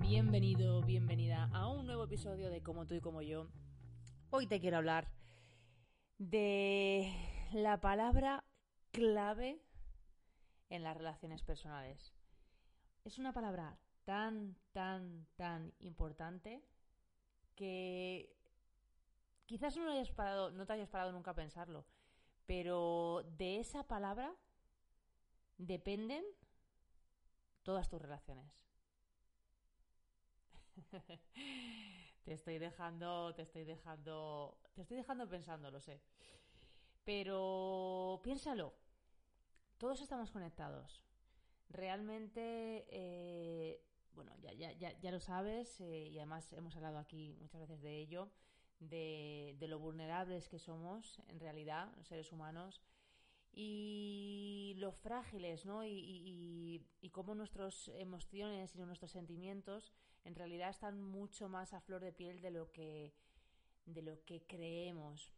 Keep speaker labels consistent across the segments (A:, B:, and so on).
A: Bienvenido, bienvenida a un nuevo episodio de Como tú y como yo. Hoy te quiero hablar de la palabra clave en las relaciones personales. Es una palabra tan, tan, tan importante que quizás no, hayas parado, no te hayas parado nunca a pensarlo, pero de esa palabra dependen todas tus relaciones. te estoy dejando, te estoy dejando, te estoy dejando pensando, lo sé. Pero piénsalo, todos estamos conectados. Realmente, eh, bueno, ya, ya, ya, ya, lo sabes eh, y además hemos hablado aquí muchas veces de ello, de, de, lo vulnerables que somos en realidad, los seres humanos, y lo frágiles, ¿no? Y, y, y cómo nuestras emociones y nuestros sentimientos en realidad están mucho más a flor de piel de lo que, de lo que creemos.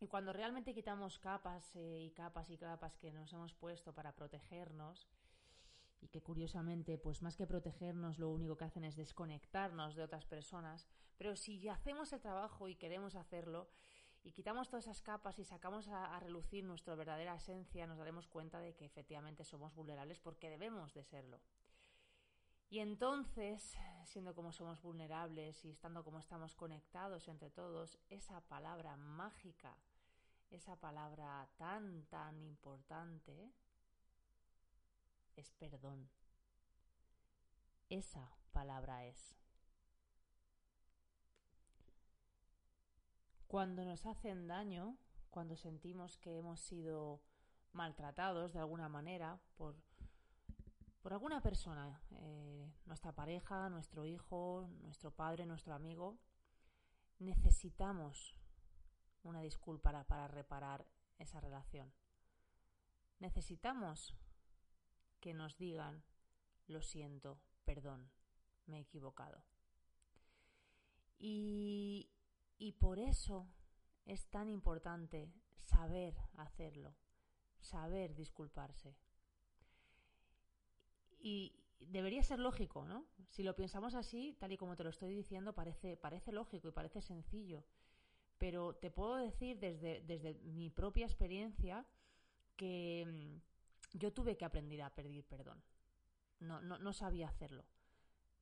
A: Y cuando realmente quitamos capas eh, y capas y capas que nos hemos puesto para protegernos, y que curiosamente, pues más que protegernos, lo único que hacen es desconectarnos de otras personas, pero si hacemos el trabajo y queremos hacerlo, y quitamos todas esas capas y sacamos a, a relucir nuestra verdadera esencia, nos daremos cuenta de que efectivamente somos vulnerables porque debemos de serlo. Y entonces, siendo como somos vulnerables y estando como estamos conectados entre todos, esa palabra mágica, esa palabra tan, tan importante, es perdón. Esa palabra es. Cuando nos hacen daño, cuando sentimos que hemos sido maltratados de alguna manera por por alguna persona, eh, nuestra pareja, nuestro hijo, nuestro padre, nuestro amigo, necesitamos una disculpa para, para reparar esa relación. Necesitamos que nos digan, lo siento, perdón, me he equivocado. Y, y por eso es tan importante saber hacerlo, saber disculparse. Y debería ser lógico, ¿no? Si lo pensamos así, tal y como te lo estoy diciendo, parece, parece lógico y parece sencillo. Pero te puedo decir desde, desde mi propia experiencia que mm, yo tuve que aprender a pedir perdón. No, no, no sabía hacerlo.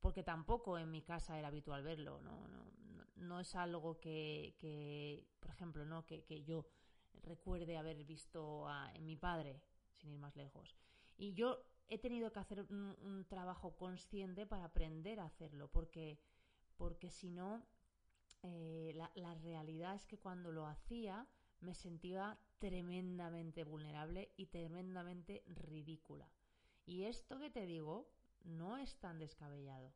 A: Porque tampoco en mi casa era habitual verlo. No, no, no, no es algo que, que, por ejemplo, ¿no? que, que yo recuerde haber visto a, en mi padre, sin ir más lejos. Y yo he tenido que hacer un, trabajo consciente para aprender a hacerlo, porque, porque si no, eh, la, realidad es que cuando lo hacía me sentía tremendamente vulnerable y tremendamente ridícula. Y esto que te digo no es tan descabellado.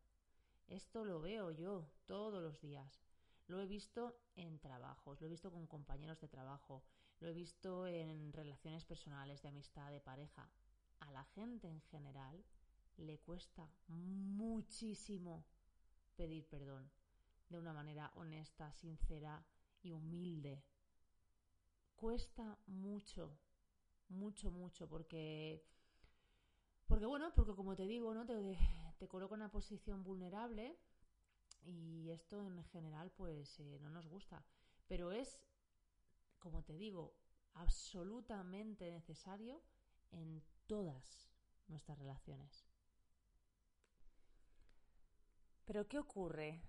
A: Esto lo veo yo todos los días. Lo he visto en trabajos, lo he visto con compañeros de trabajo, lo he visto en relaciones personales, de amistad, de pareja a la gente en general le cuesta muchísimo pedir perdón de una manera honesta, sincera y humilde. Cuesta mucho, mucho, mucho, porque, porque bueno, porque como te digo, ¿no? Te, te coloca en una posición vulnerable y esto en general pues eh, no nos gusta. Pero es, como te digo, absolutamente necesario en todas nuestras relaciones. Pero ¿qué ocurre?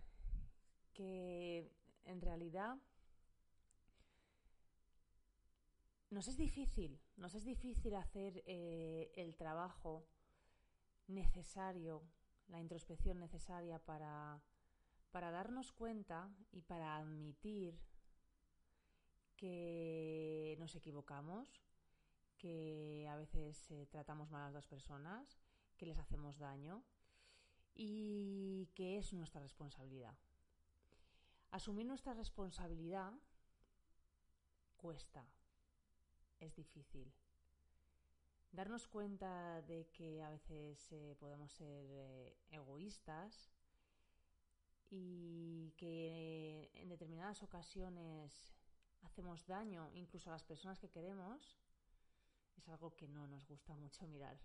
A: Que en realidad nos es difícil, nos es difícil hacer eh, el trabajo necesario, la introspección necesaria para, para darnos cuenta y para admitir que nos equivocamos, que a veces eh, tratamos mal a las dos personas, que les hacemos daño y que es nuestra responsabilidad. Asumir nuestra responsabilidad cuesta, es difícil. Darnos cuenta de que a veces eh, podemos ser eh, egoístas y que en determinadas ocasiones hacemos daño incluso a las personas que queremos, es algo que no nos gusta mucho mirar.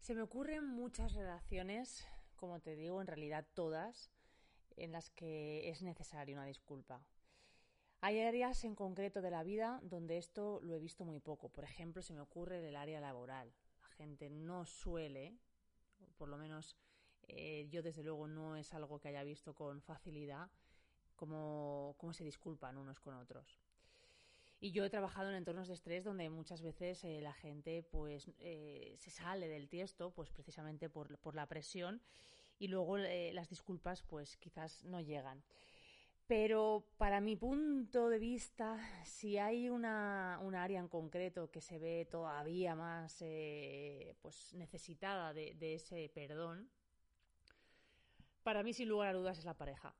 A: Se me ocurren muchas relaciones, como te digo, en realidad todas, en las que es necesaria una disculpa. Hay áreas en concreto de la vida donde esto lo he visto muy poco. Por ejemplo, se me ocurre en el área laboral. La gente no suele, por lo menos eh, yo desde luego no es algo que haya visto con facilidad, cómo, se disculpan unos con otros. Y yo he trabajado en entornos de estrés donde muchas veces eh, la gente pues eh, se sale del tiesto pues precisamente por, por la presión y luego las disculpas pues quizás no llegan. Pero para mi punto de vista, si hay una, área en concreto que se ve todavía más eh, pues necesitada de, ese perdón, para mí sin lugar a dudas es la pareja.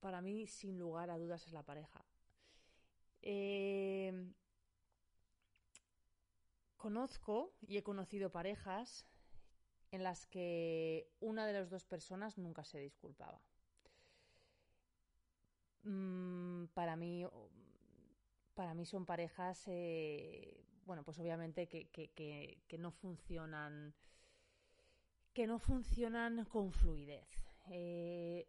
A: Para mí sin lugar a dudas es la pareja. Eh, conozco y he conocido parejas en las que una de las dos personas nunca se disculpaba. Mm, para mí para mí son parejas eh, bueno pues obviamente que, no funcionan que no funcionan con fluidez eh,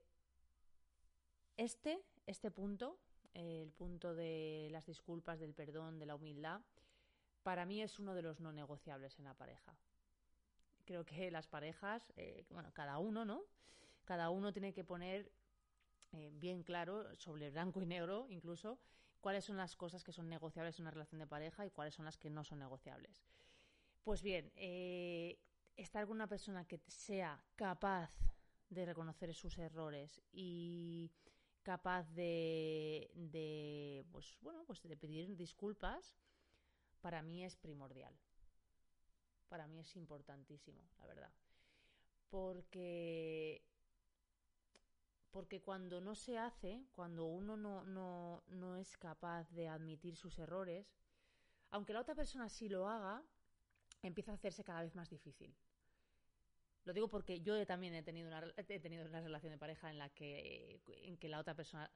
A: este este punto el punto de las disculpas del perdón de la humildad para mí es uno de los no negociables en la pareja creo que las parejas eh, bueno cada uno no cada uno tiene que poner eh, bien claro, sobre blanco y negro incluso, cuáles son las cosas que son negociables en una relación de pareja y cuáles son las que no son negociables. Pues bien, eh, estar con una persona que sea capaz de reconocer sus errores y capaz de, de pues bueno pues de pedir disculpas para mí es primordial para mí es importantísimo la verdad porque porque cuando no se hace, cuando uno no, no, no es capaz de admitir sus errores, aunque la otra persona sí lo haga, empieza a hacerse cada vez más difícil. Lo digo porque yo también he tenido una, he tenido una relación de pareja en la que, en que la otra persona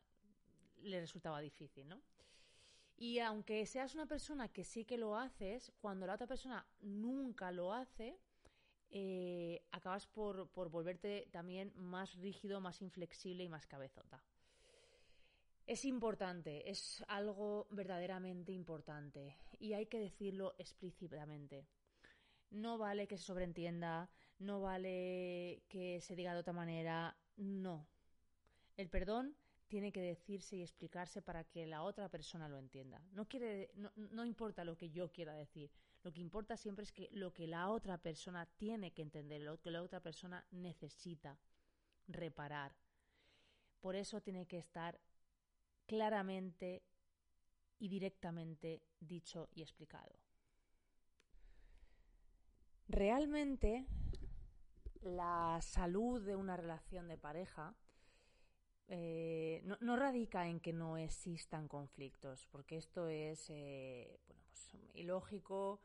A: le resultaba difícil, ¿no? Y aunque seas una persona que sí que lo haces, cuando la otra persona nunca lo hace, eh, acabas por, volverte también más rígido, más inflexible y más cabezota. Es importante, es algo verdaderamente importante y hay que decirlo explícitamente. No vale que se sobreentienda, no vale que se diga de otra manera, no. El perdón tiene que decirse y explicarse para que la otra persona lo entienda. No, quiere, no importa lo que yo quiera decir, lo que importa siempre es que lo que la otra persona tiene que entender, lo que la otra persona necesita reparar. Por eso tiene que estar claramente y directamente dicho y explicado. Realmente la salud de una relación de pareja eh, no, radica en que no existan conflictos, porque esto es eh, bueno, pues, ilógico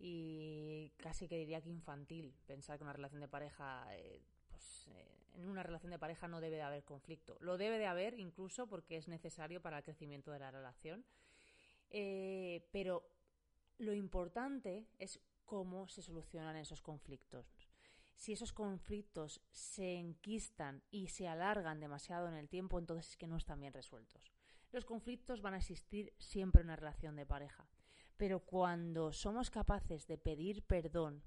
A: y casi que diría que infantil pensar que una relación de pareja, eh, pues en una relación de pareja no debe de haber conflicto. Lo debe de haber incluso porque es necesario para el crecimiento de la relación. pero lo importante es cómo se solucionan esos conflictos si esos conflictos se enquistan y se alargan demasiado en el tiempo, entonces es que no están bien resueltos. Los conflictos van a existir siempre en una relación de pareja, pero cuando somos capaces de pedir perdón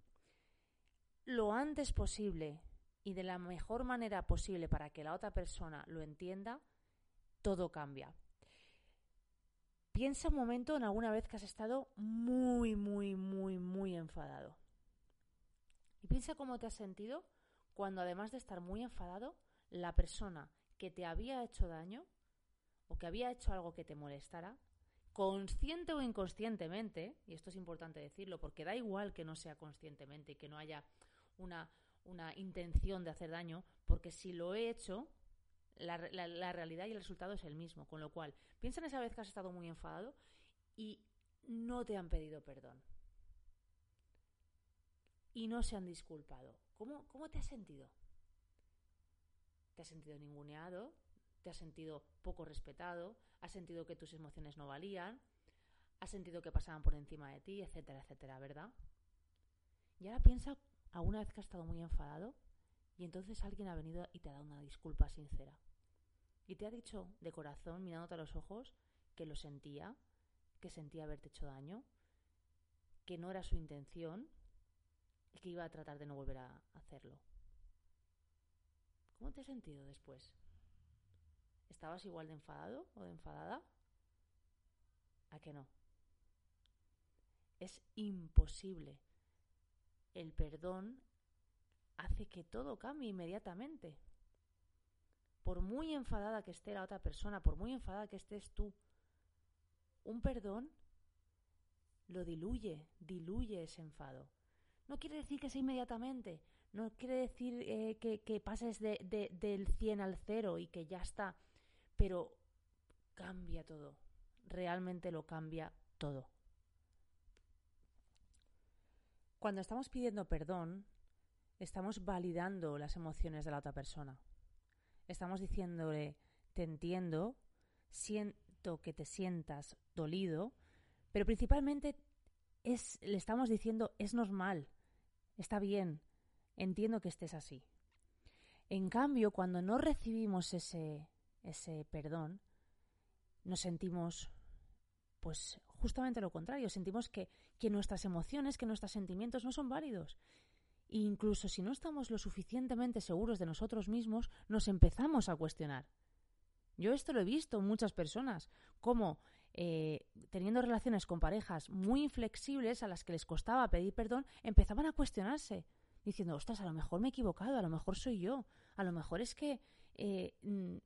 A: lo antes posible y de la mejor manera posible para que la otra persona lo entienda, todo cambia. Piensa un momento en alguna vez que has estado muy, muy, muy, muy enfadado. Y piensa cómo te has sentido cuando además de estar muy enfadado, la persona que te había hecho daño o que había hecho algo que te molestara, consciente o inconscientemente, y esto es importante decirlo porque da igual que no sea conscientemente y que no haya una, una intención de hacer daño, porque si lo he hecho, la, realidad y el resultado es el mismo. Con lo cual, piensa en esa vez que has estado muy enfadado y no te han pedido perdón. Y no se han disculpado. ¿Cómo, cómo te has sentido? ¿Te has sentido ninguneado? ¿Te has sentido poco respetado? ¿Has sentido que tus emociones no valían? ¿Has sentido que pasaban por encima de ti? Etcétera, etcétera, ¿verdad? Y ahora piensa alguna vez que has estado muy enfadado y entonces alguien ha venido y te ha dado una disculpa sincera. Y te ha dicho de corazón, mirándote a los ojos, que lo sentía, que sentía haberte hecho daño, que no era su intención que iba a tratar de no volver a hacerlo. ¿Cómo te has sentido después? ¿Estabas igual de enfadado o de enfadada? ¿A que no? Es imposible. El perdón hace que todo cambie inmediatamente. Por muy enfadada que esté la otra persona, por muy enfadada que estés tú, un perdón lo diluye, diluye ese enfado. No quiere decir que sea inmediatamente, no quiere decir eh, que, pases de, del 100 al 0 y que ya está, pero cambia todo, realmente lo cambia todo. Cuando estamos pidiendo perdón, estamos validando las emociones de la otra persona. Estamos diciéndole, te entiendo, siento que te sientas dolido, pero principalmente es, le estamos diciendo, es normal, está bien, entiendo que estés así. En cambio, cuando no recibimos ese, ese perdón, nos sentimos, pues justamente lo contrario, sentimos que, que nuestras emociones, que nuestros sentimientos no son válidos incluso si no estamos lo suficientemente seguros de nosotros mismos, nos empezamos a cuestionar. Yo esto lo he visto en muchas personas, como eh, teniendo relaciones con parejas muy inflexibles a las que les costaba pedir perdón, empezaban a cuestionarse, diciendo, ostras, a lo mejor me he equivocado, a lo mejor soy yo, a lo mejor es que... Eh, mm,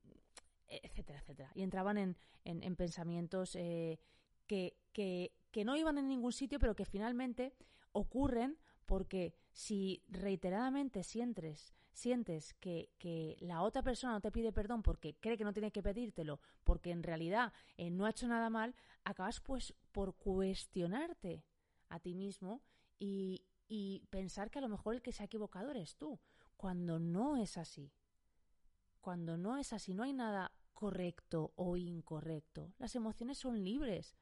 A: etcétera, etcétera. Y entraban en, en, pensamientos eh, que, que, que no iban en ningún sitio, pero que finalmente ocurren porque si reiteradamente sientes, sientes que, que, la otra persona no te pide perdón porque cree que no tiene que pedírtelo, porque en realidad eh, no ha hecho nada mal, acabas pues por cuestionarte a ti mismo y, y pensar que a lo mejor el que se ha equivocado eres tú, cuando no es así. Cuando no es así, no hay nada correcto o incorrecto. Las emociones son libres.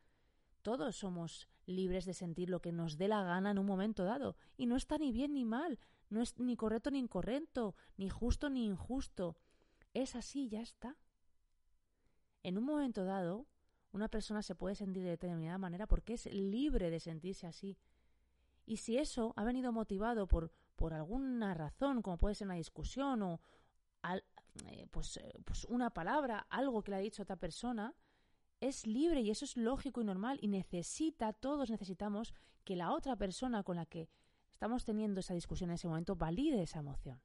A: Todos somos libres de sentir lo que nos dé la gana en un momento dado. Y no está ni bien ni mal, no es ni correcto ni incorrecto, ni justo ni injusto. Es así, ya está. En un momento dado, una persona se puede sentir de determinada manera porque es libre de sentirse así. Y si eso ha venido motivado por, por alguna razón, como puede ser una discusión o eh, pues, eh, pues una palabra, algo que le ha dicho otra persona, es libre y eso es lógico y normal y necesita, todos necesitamos que la otra persona con la que estamos teniendo esa discusión en ese momento valide esa emoción.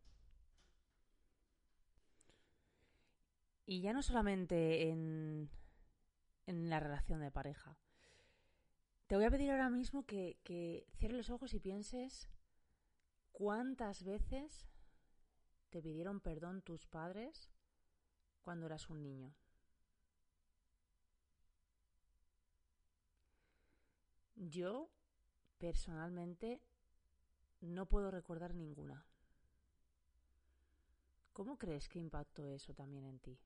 A: Y ya no solamente en, en la relación de pareja. Te voy a pedir ahora mismo que, que cierres los ojos y pienses cuántas veces te pidieron perdón tus padres cuando eras un niño. Yo, personalmente, no puedo recordar ninguna. ¿Cómo crees que impactó eso también en ti?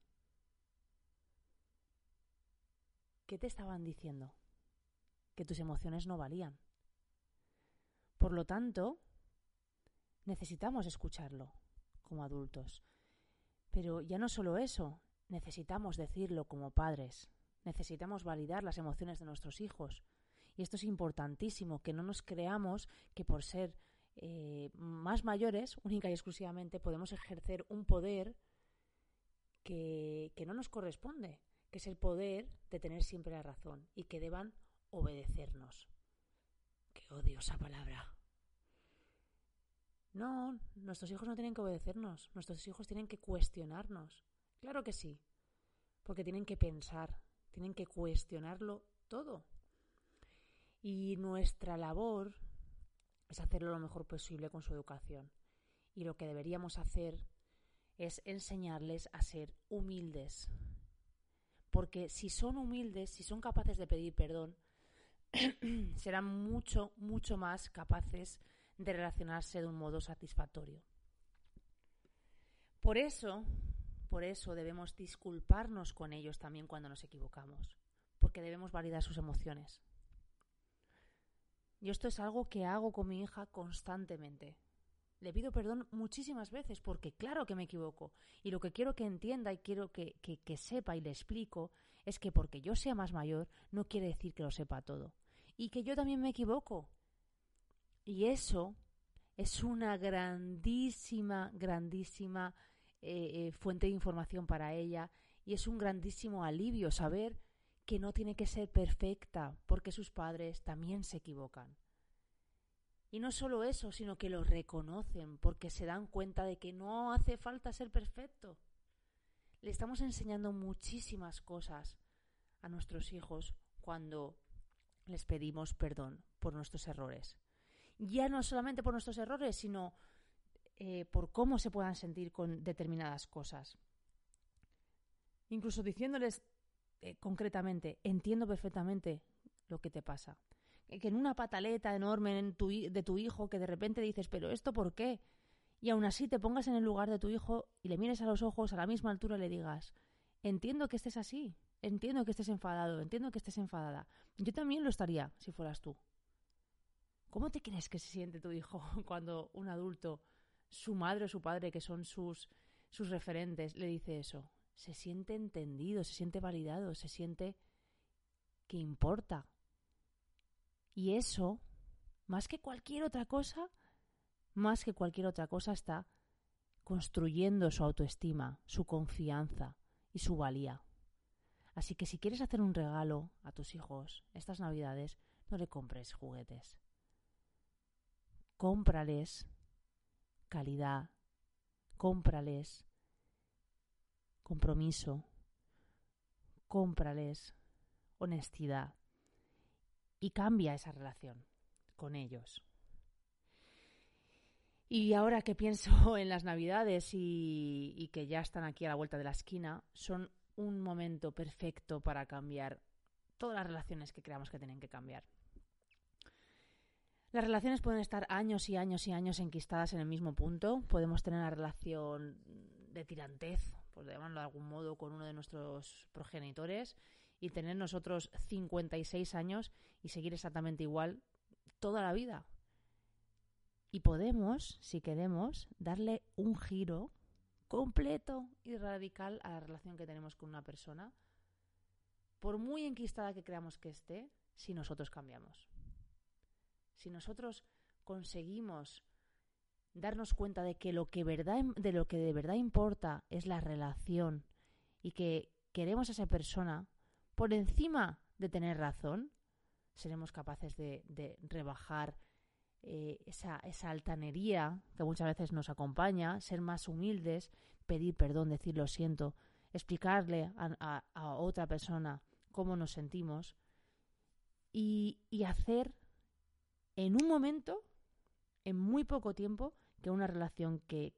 A: ¿Qué te estaban diciendo? Que tus emociones no valían. Por lo tanto, necesitamos escucharlo como adultos. Pero ya no solo eso, necesitamos decirlo como padres. Necesitamos validar las emociones de nuestros hijos. Y esto es importantísimo, que no nos creamos que por ser eh, más mayores, única y exclusivamente, podemos ejercer un poder que, que no nos corresponde, que es el poder de tener siempre la razón y que deban obedecernos. Qué odio esa palabra. No, nuestros hijos no tienen que obedecernos, nuestros hijos tienen que cuestionarnos. Claro que sí, porque tienen que pensar, tienen que cuestionarlo todo. Y nuestra labor es hacerlo lo mejor posible con su educación. Y lo que deberíamos hacer es enseñarles a ser humildes. Porque si son humildes, si son capaces de pedir perdón, serán mucho, mucho más capaces de relacionarse de un modo satisfactorio. Por eso, por eso debemos disculparnos con ellos también cuando nos equivocamos, porque debemos validar sus emociones. Y esto es algo que hago con mi hija constantemente. Le pido perdón muchísimas veces porque claro que me equivoco. Y lo que quiero que entienda y quiero que, que, sepa y le explico es que porque yo sea más mayor no quiere decir que lo sepa todo. Y que yo también me equivoco. Y eso es una grandísima, grandísima eh, eh, fuente de información para ella. Y es un grandísimo alivio saber que no tiene que ser perfecta porque sus padres también se equivocan. Y no solo eso, sino que lo reconocen porque se dan cuenta de que no hace falta ser perfecto. Le estamos enseñando muchísimas cosas a nuestros hijos cuando les pedimos perdón por nuestros errores. Ya no solamente por nuestros errores, sino eh, por cómo se puedan sentir con determinadas cosas. Incluso diciéndoles eh, concretamente, entiendo perfectamente lo que te pasa que en una pataleta enorme de tu hijo que de repente dices, pero ¿esto por qué? Y aún así te pongas en el lugar de tu hijo y le mires a los ojos a la misma altura y le digas, entiendo que estés así, entiendo que estés enfadado, entiendo que estés enfadada. Yo también lo estaría si fueras tú. ¿Cómo te crees que se siente tu hijo cuando un adulto, su madre o su padre, que son sus, sus referentes, le dice eso? Se siente entendido, se siente validado, se siente que importa, y eso, más que cualquier otra cosa, más que cualquier otra cosa está construyendo su autoestima, su confianza y su valía. Así que si quieres hacer un regalo a tus hijos estas navidades, no le compres juguetes. Cómprales calidad, cómprales compromiso, cómprales honestidad, y cambia esa relación con ellos. Y ahora que pienso en las Navidades y, que ya están aquí a la vuelta de la esquina, son un momento perfecto para cambiar todas las relaciones que creamos que tienen que cambiar. Las relaciones pueden estar años y años y años enquistadas en el mismo punto. Podemos tener una relación de tirantez, por llamarlo de algún modo, con uno de nuestros progenitores y tener nosotros 56 años y seguir exactamente igual toda la vida. Y podemos, si queremos, darle un giro completo y radical a la relación que tenemos con una persona, por muy enquistada que creamos que esté, si nosotros cambiamos. Si nosotros conseguimos darnos cuenta de que lo que verdad de lo que de verdad importa es la relación y que queremos a esa persona por encima de tener razón, seremos capaces de, rebajar eh, esa, altanería que muchas veces nos acompaña, ser más humildes, pedir perdón, decir lo siento, explicarle a, otra persona cómo nos sentimos y, hacer en un momento, en muy poco tiempo, que una relación que,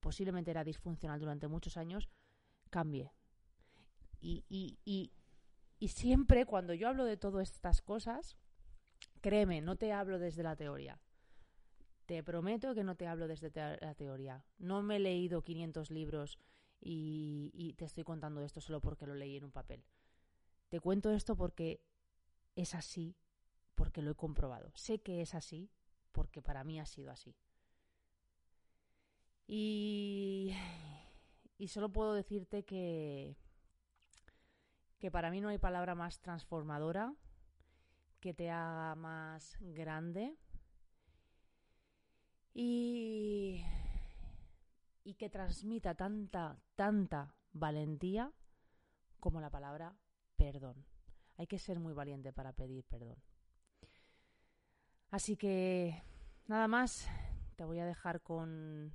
A: posiblemente era disfuncional durante muchos años cambie. Y, y, y siempre cuando yo hablo de todas estas cosas, créeme, no te hablo desde la teoría. Te prometo que no te hablo desde la teoría. No me he leído 500 libros y, y te estoy contando esto solo porque lo leí en un papel. Te cuento esto porque es así, porque lo he comprobado. Sé que es así porque para mí ha sido así. Y, solo puedo decirte que, que para mí no hay palabra más transformadora, que te haga más grande y, y que transmita tanta, tanta valentía como la palabra perdón. Hay que ser muy valiente para pedir perdón. Así que nada más, te voy a dejar con,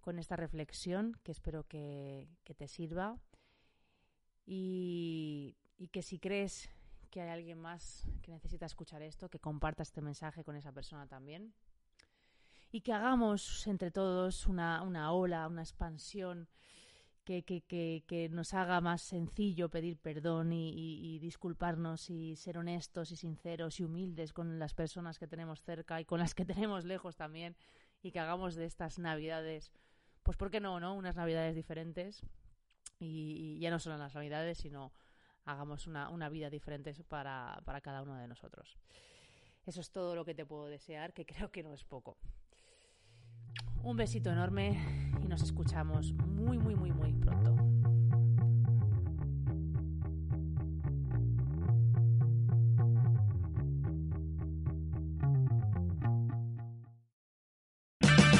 A: con esta reflexión que espero que, te sirva y, que si crees que hay alguien más que necesita escuchar esto, que comparta este mensaje con esa persona también. Y que hagamos entre todos una, una ola, una expansión que, que, que, nos haga más sencillo pedir perdón y, y, disculparnos y ser honestos y sinceros y humildes con las personas que tenemos cerca y con las que tenemos lejos también y que hagamos de estas navidades, pues ¿por qué no, no? Unas navidades diferentes y, y ya no solo las navidades, sino hagamos una, una vida diferente para, para cada uno de nosotros. Eso es todo lo que te puedo desear, que creo que no es poco. Un besito enorme y nos escuchamos muy, muy, muy, muy pronto.